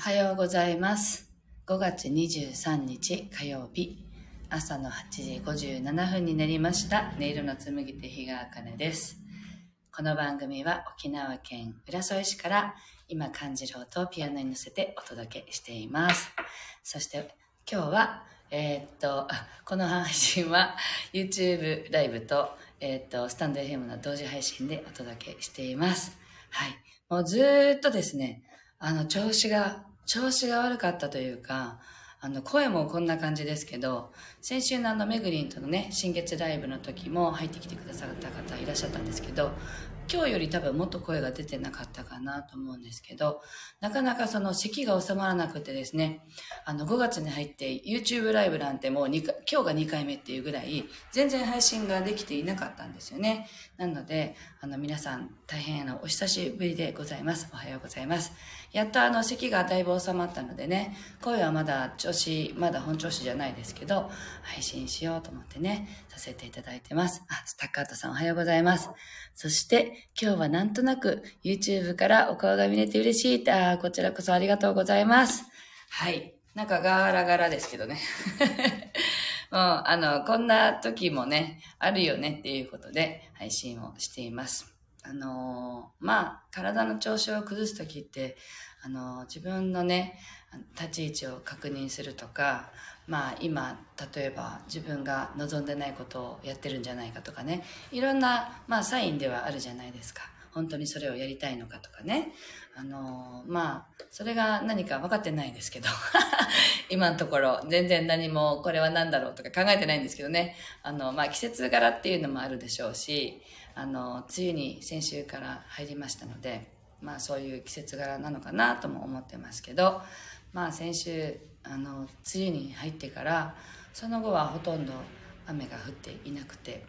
おはようございます。5月23日火曜日、朝の8時57分になりました。音色の紡ぎ手日川茜です。この番組は沖縄県浦添市から今感じる音をピアノに乗せてお届けしています。そして今日は、えーっと、この配信は YouTube ライブと、えーっと、スタンド FM の同時配信でお届けしています。はい。もうずっとですね、あの、調子が、調子が悪かったというか、あの、声もこんな感じですけど、先週のあの、めぐりんとのね、新月ライブの時も入ってきてくださった方いらっしゃったんですけど、今日より多分もっと声が出てなかったかなと思うんですけど、なかなかその咳が収まらなくてですね、あの5月に入って YouTube ライブなんてもう2回、今日が2回目っていうぐらい全然配信ができていなかったんですよね。なので、あの皆さん大変あのお久しぶりでございます。おはようございます。やっとあの咳がだいぶ収まったのでね、声はまだ調子、まだ本調子じゃないですけど、配信しようと思ってね、せていただいてます。あ、スタッカートさんおはようございます。そして今日はなんとなく YouTube からお顔が見れて嬉しいって、あこちらこそありがとうございます。はい。なんかガラガラですけどね。もう、あの、こんな時もね、あるよねっていうことで配信をしています。あのーまあ、体の調子を崩す時って、あのー自分のね、立ち位置を確認するとか、まあ今、例えば自分が望んでないことをやってるんじゃないかとかね、いろんな、まあサインではあるじゃないですか。本当にそれをやりたいのかとかね。あのまあ、それが何か分かってないんですけど、今のところ全然何もこれは何だろうとか考えてないんですけどね。あの、まあ季節柄っていうのもあるでしょうし、あの、梅雨に先週から入りましたので、まあそういう季節柄なのかなとも思ってますけど、まあ先週、あの、梅雨に入ってから、その後はほとんど雨が降っていなくて、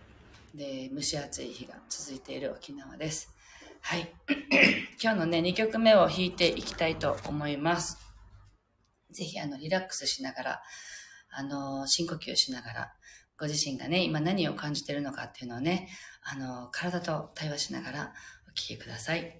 で、蒸し暑い日が続いている沖縄です。はい。今日のね、2曲目を弾いていきたいと思います。ぜひ、あの、リラックスしながら、あの、深呼吸しながら、ご自身がね、今何を感じているのかっていうのをね、あの、体と対話しながらお聞きくださ。い。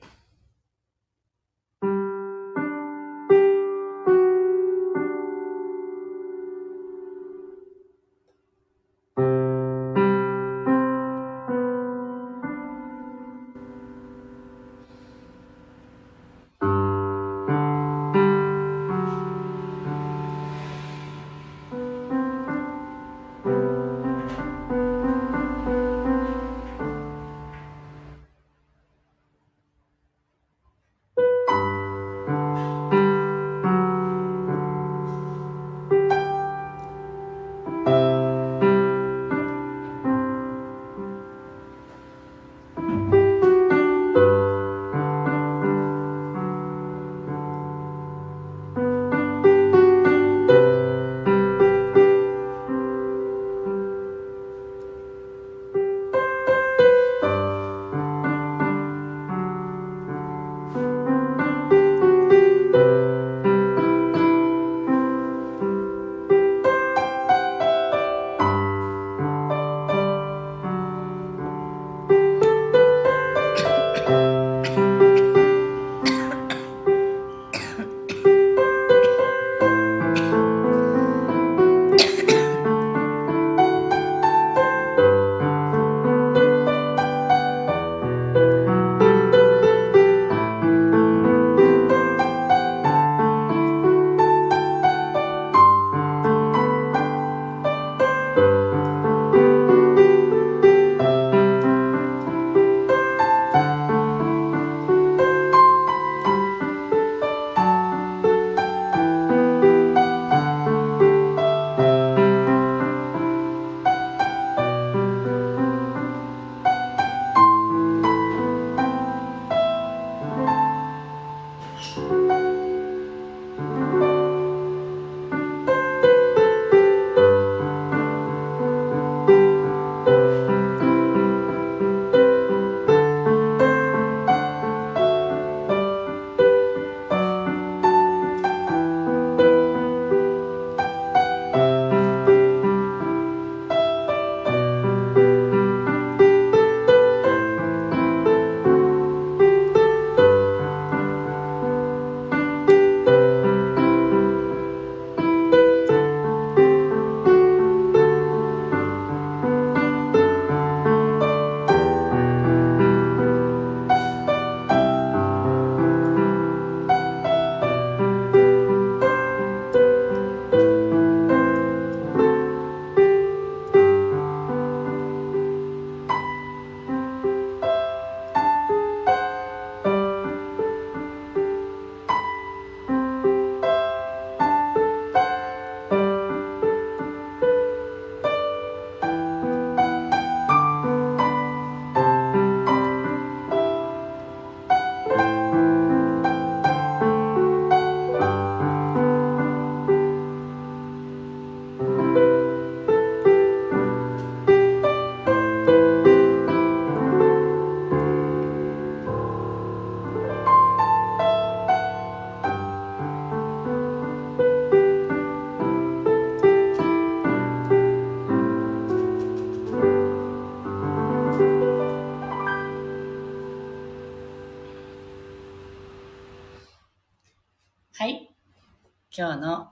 今日の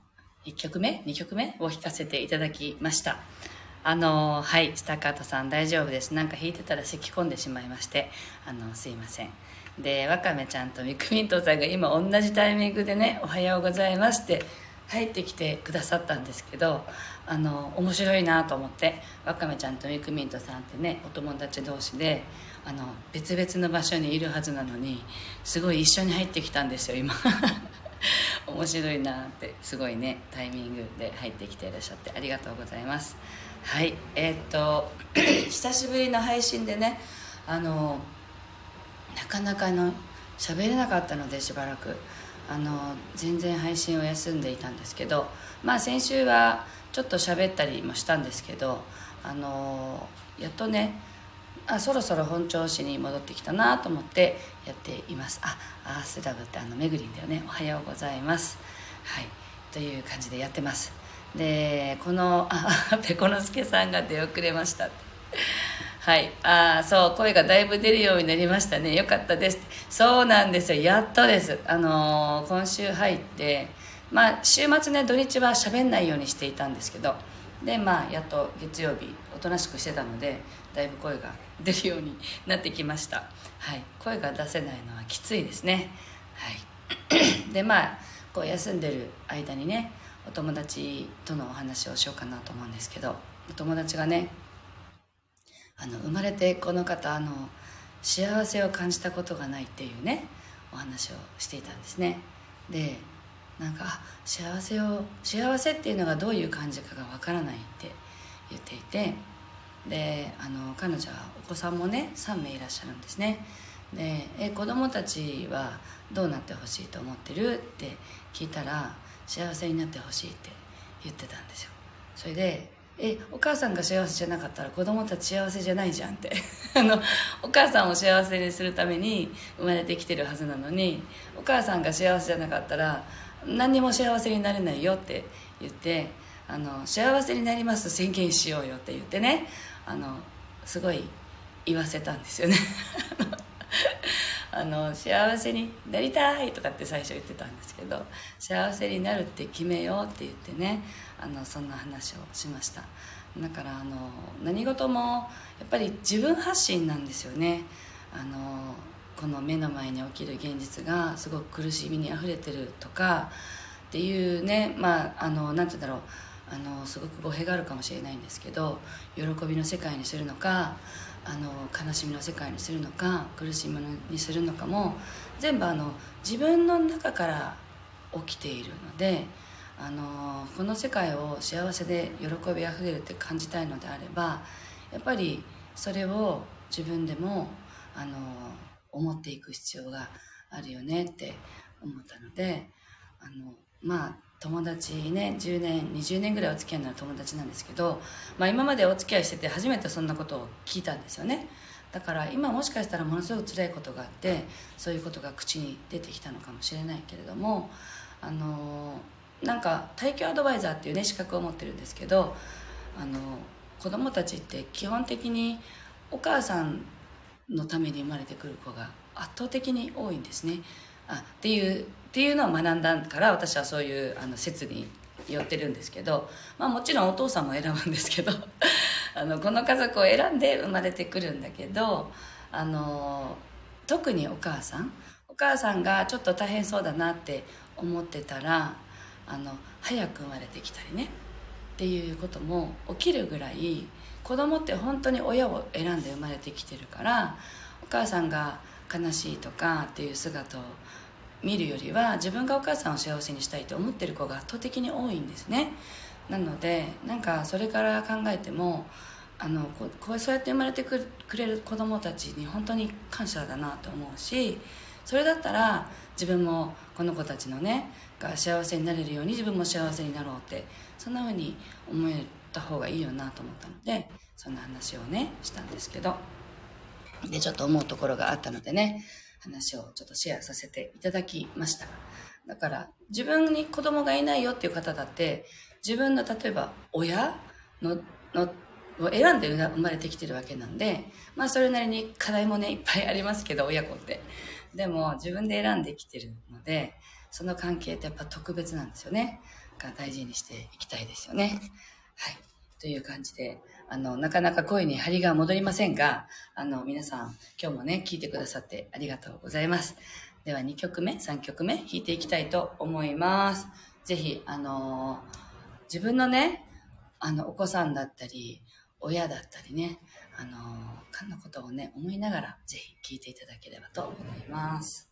1曲目 ?2 曲目を弾かせていただきました。あの、はい、スタッカートさん大丈夫です。なんか弾いてたら咳き込んでしまいまして、あの、すいません。で、わかめちゃんとミクミントさんが今同じタイミングでね、おはようございますって入ってきてくださったんですけど、あの、面白いなと思って、わかめちゃんとミクミントさんってね、お友達同士で、あの、別々の場所にいるはずなのに、すごい一緒に入ってきたんですよ、今。面白いなってすごいねタイミングで入ってきていらっしゃってありがとうございます。はいえー、っと 久しぶりの配信でねあのなかなかの喋れなかったのでしばらく。あの全然配信を休んでいたんですけどまあ先週はちょっと喋ったりもしたんですけどあのやっとねあそろそろ本調子に戻ってきたなと思ってやっています。あアースラブってあのめぐりんだよね。おはようございます。はい。という感じでやってます。でこのあ ペコのすけさんが出遅れましたはい。あそう声がだいぶ出るようになりましたね。よかったですそうなんですよ。やっとです。あのー、今週入ってまあ週末ね土日は喋んないようにしていたんですけど。でまあやっと月曜日おとなしくしてたのでだいぶ声が出るようになってきました。はい。声が出せないのはきついですね。はい。でまあこう休んでる間にねお友達とのお話をしようかなと思うんですけどお友達がねあの生まれてこの方あの幸せを感じたことがないっていうねお話をしていたんですね。でなんか幸せを幸せっていうのがどういう感じかがわからないって言っていてであの彼女はお子さんもね3名いらっしゃるんですね。でえ子供たちはどうなってほしいと思ってるって聞いたら幸せになってほしいって言ってたんですよ。それでえお母さんが幸せじゃなかったら子供たち幸せじゃないじゃんって。あのお母さんを幸せにするために生まれてきてるはずなのにお母さんが幸せじゃなかったら何にも幸せになれないよって言ってあの幸せになります宣言しようよって言ってね。あのすごい言わせたんですよね。あの幸せになりたいとかって最初言ってたんですけど幸せになるって決めようって言ってねあのそんな話をしました。だからあの何事もやっぱり自分発信なんですよね。あのこの目の前に起きる現実がすごく苦しみにあふれてるとかっていうねまああのなんて言うんだろう。あのすごく語弊があるかもしれないんですけど喜びの世界にするのかあの悲しみの世界にするのか苦しみにするのかも全部あの自分の中から起きているのであのこの世界を幸せで喜びあふれるって感じたいのであればやっぱりそれを自分でもあの思っていく必要があるよねって思ったのであのまあ友達ね10年20年ぐらいお付き合いになる友達なんですけど、まあ、今までお付き合いしてて初めてそんなことを聞いたんですよね。だから今もしかしたらものすごく辛いことがあってそういうことが口に出てきたのかもしれないけれどもあのなんか体教アドバイザーっていうね資格を持ってるんですけどあの子供たちって基本的にお母さんのために生まれてくる子が圧倒的に多いんですね。あっていうっていうのを学んだから私はそういうあの説に寄ってるんですけど、まあ、もちろんお父さんも選ぶんですけど あのこの家族を選んで生まれてくるんだけどあの特にお母さんお母さんがちょっと大変そうだなって思ってたらあの早く生まれてきたりねっていうことも起きるぐらい子供って本当に親を選んで生まれてきてるからお母さんが悲しいとかっていう姿を見るよりは自分がお母さんを幸せにしたいと思ってる子が圧倒的に多いんですね。なのでなんかそれから考えてもあのこうそうやって生まれてくれる子供たちに本当に感謝だなと思うしそれだったら自分もこの子たちのねが幸せになれるように自分も幸せになろうってそんな風に思えた方がいいよなと思ったのでそんな話をねしたんですけど。でちょっと思うところがあったのでね話をちょっとシェアさせていただきましただから自分に子供がいないよっていう方だって自分の例えば親ののを選んで生まれてきてるわけなんでまあそれなりに課題もねいっぱいありますけど親子ってでも自分で選んできてるのでその関係ってやっぱ特別なんですよね。が大事にしていきたいですよね。はい。という感じで、あの、なかなか声に張りが戻りませんが、あの、皆さん、今日もね、聞いてくださってありがとうございます。では、2曲目、3曲目、弾いていきたいと思います。ぜひ、あの自分のね、あの、お子さんだったり、親だったりね、あのかんなことをね、思いながら、ぜひ聞いていただければと思います。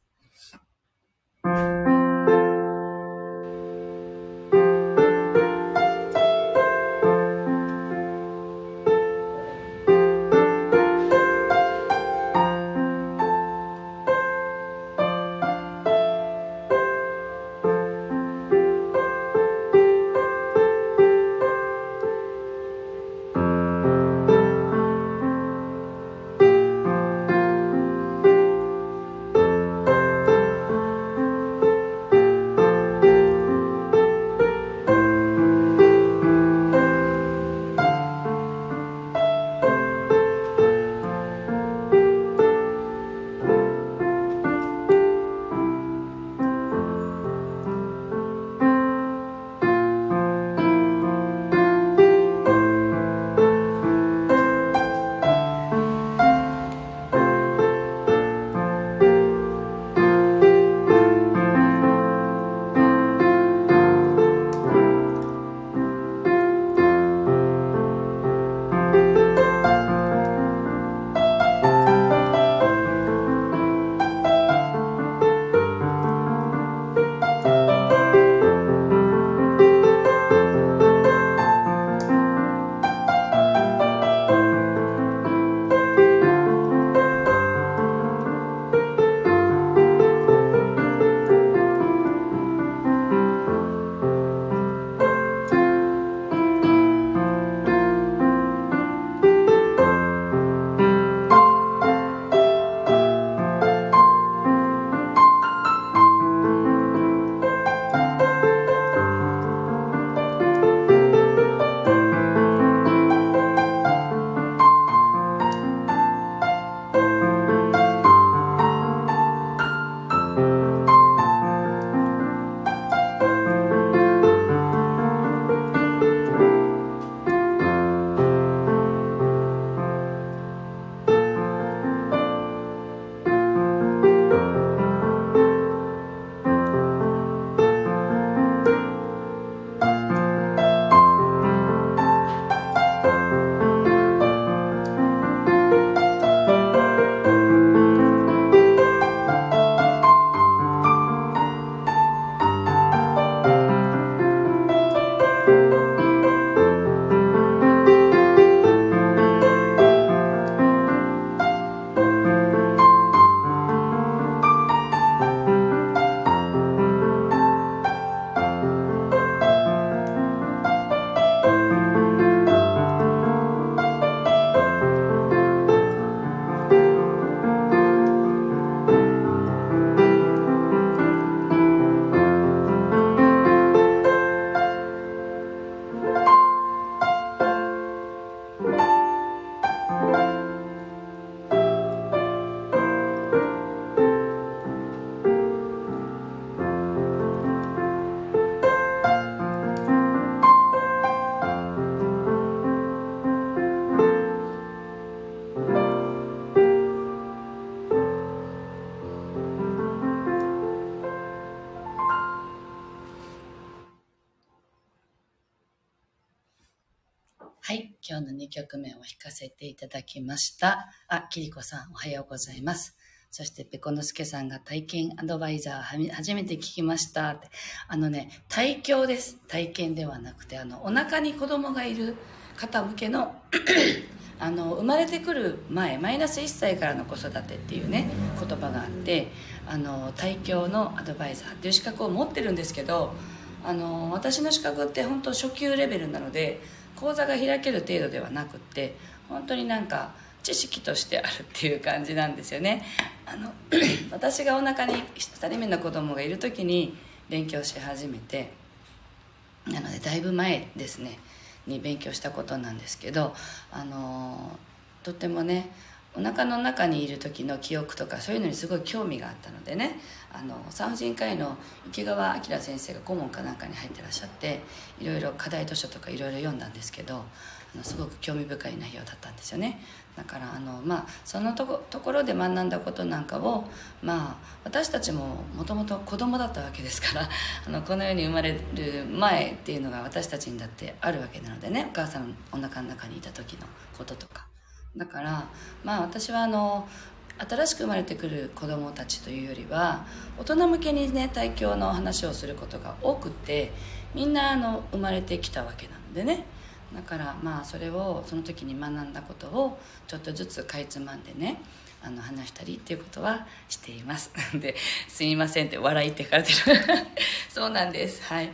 はい今日の2曲目を弾かせていただきました。あ、キリコさん、おはようございます。そして、ペコノスケさんが体験アドバイザー初めて聞きましたって。あのね、体教です。体験ではなくて、あの、お腹に子供がいる方向けの あの、生まれてくる前、マイナス1歳からの子育てっていうね、言葉があって、あの、体教のアドバイザーっていう資格を持ってるんですけど、あの、私の資格って本当初級レベルなので、講座が開ける程度ではなくって本当になんか知識としてあるっていう感じなんですよね。あの 私がお腹に2人目の子供がいる時に勉強し始めてなのでだいぶ前ですねに勉強したことなんですけどあのとってもねお腹の中にいる時の記憶とかそういうのにすごい興味があったのでねあの産婦人科医の池川明先生が顧問かなんかに入ってらっしゃっていろいろ課題図書とかいろいろ読んだんですけどあのすごく興味深い内容だったんですよねだからあの、まあ、そのとこところで学んだことなんかを、まあ、私たちももともと子供だったわけですから あのこの世に生まれる前っていうのが私たちにだってあるわけなのでねお母さんのお腹の中にいた時のこととか。だからまあ私はあの新しく生まれてくる子供たちというよりは大人向けにね体教の話をすることが多くてみんなあの生まれてきたわけなのでね。だからまあそれをその時に学んだことをちょっとずつかいつまんでねあの話したりっていうことはしています。ですいませんって笑いって書かれてる。そうなんです。はい。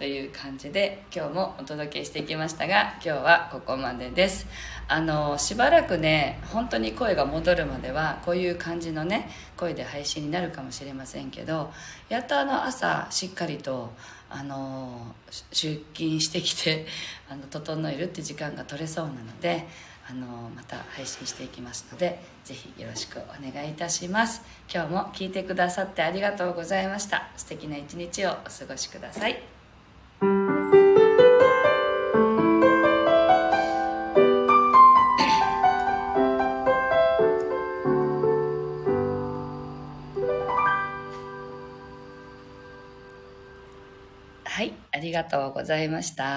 という感じで今日もお届けしてきましたが今日はここまでです。あのしばらくね本当に声が戻るまではこういう感じのね声で配信になるかもしれませんけどやっとあの朝しっかりとあの出勤してきて あの整えるって時間が取れそうなのであのまた配信していきますのでぜひよろしくお願いいたします。今日も聞いてくださってありがとうございました。素敵な一日をお過ごしください。はい、ありがとうございました。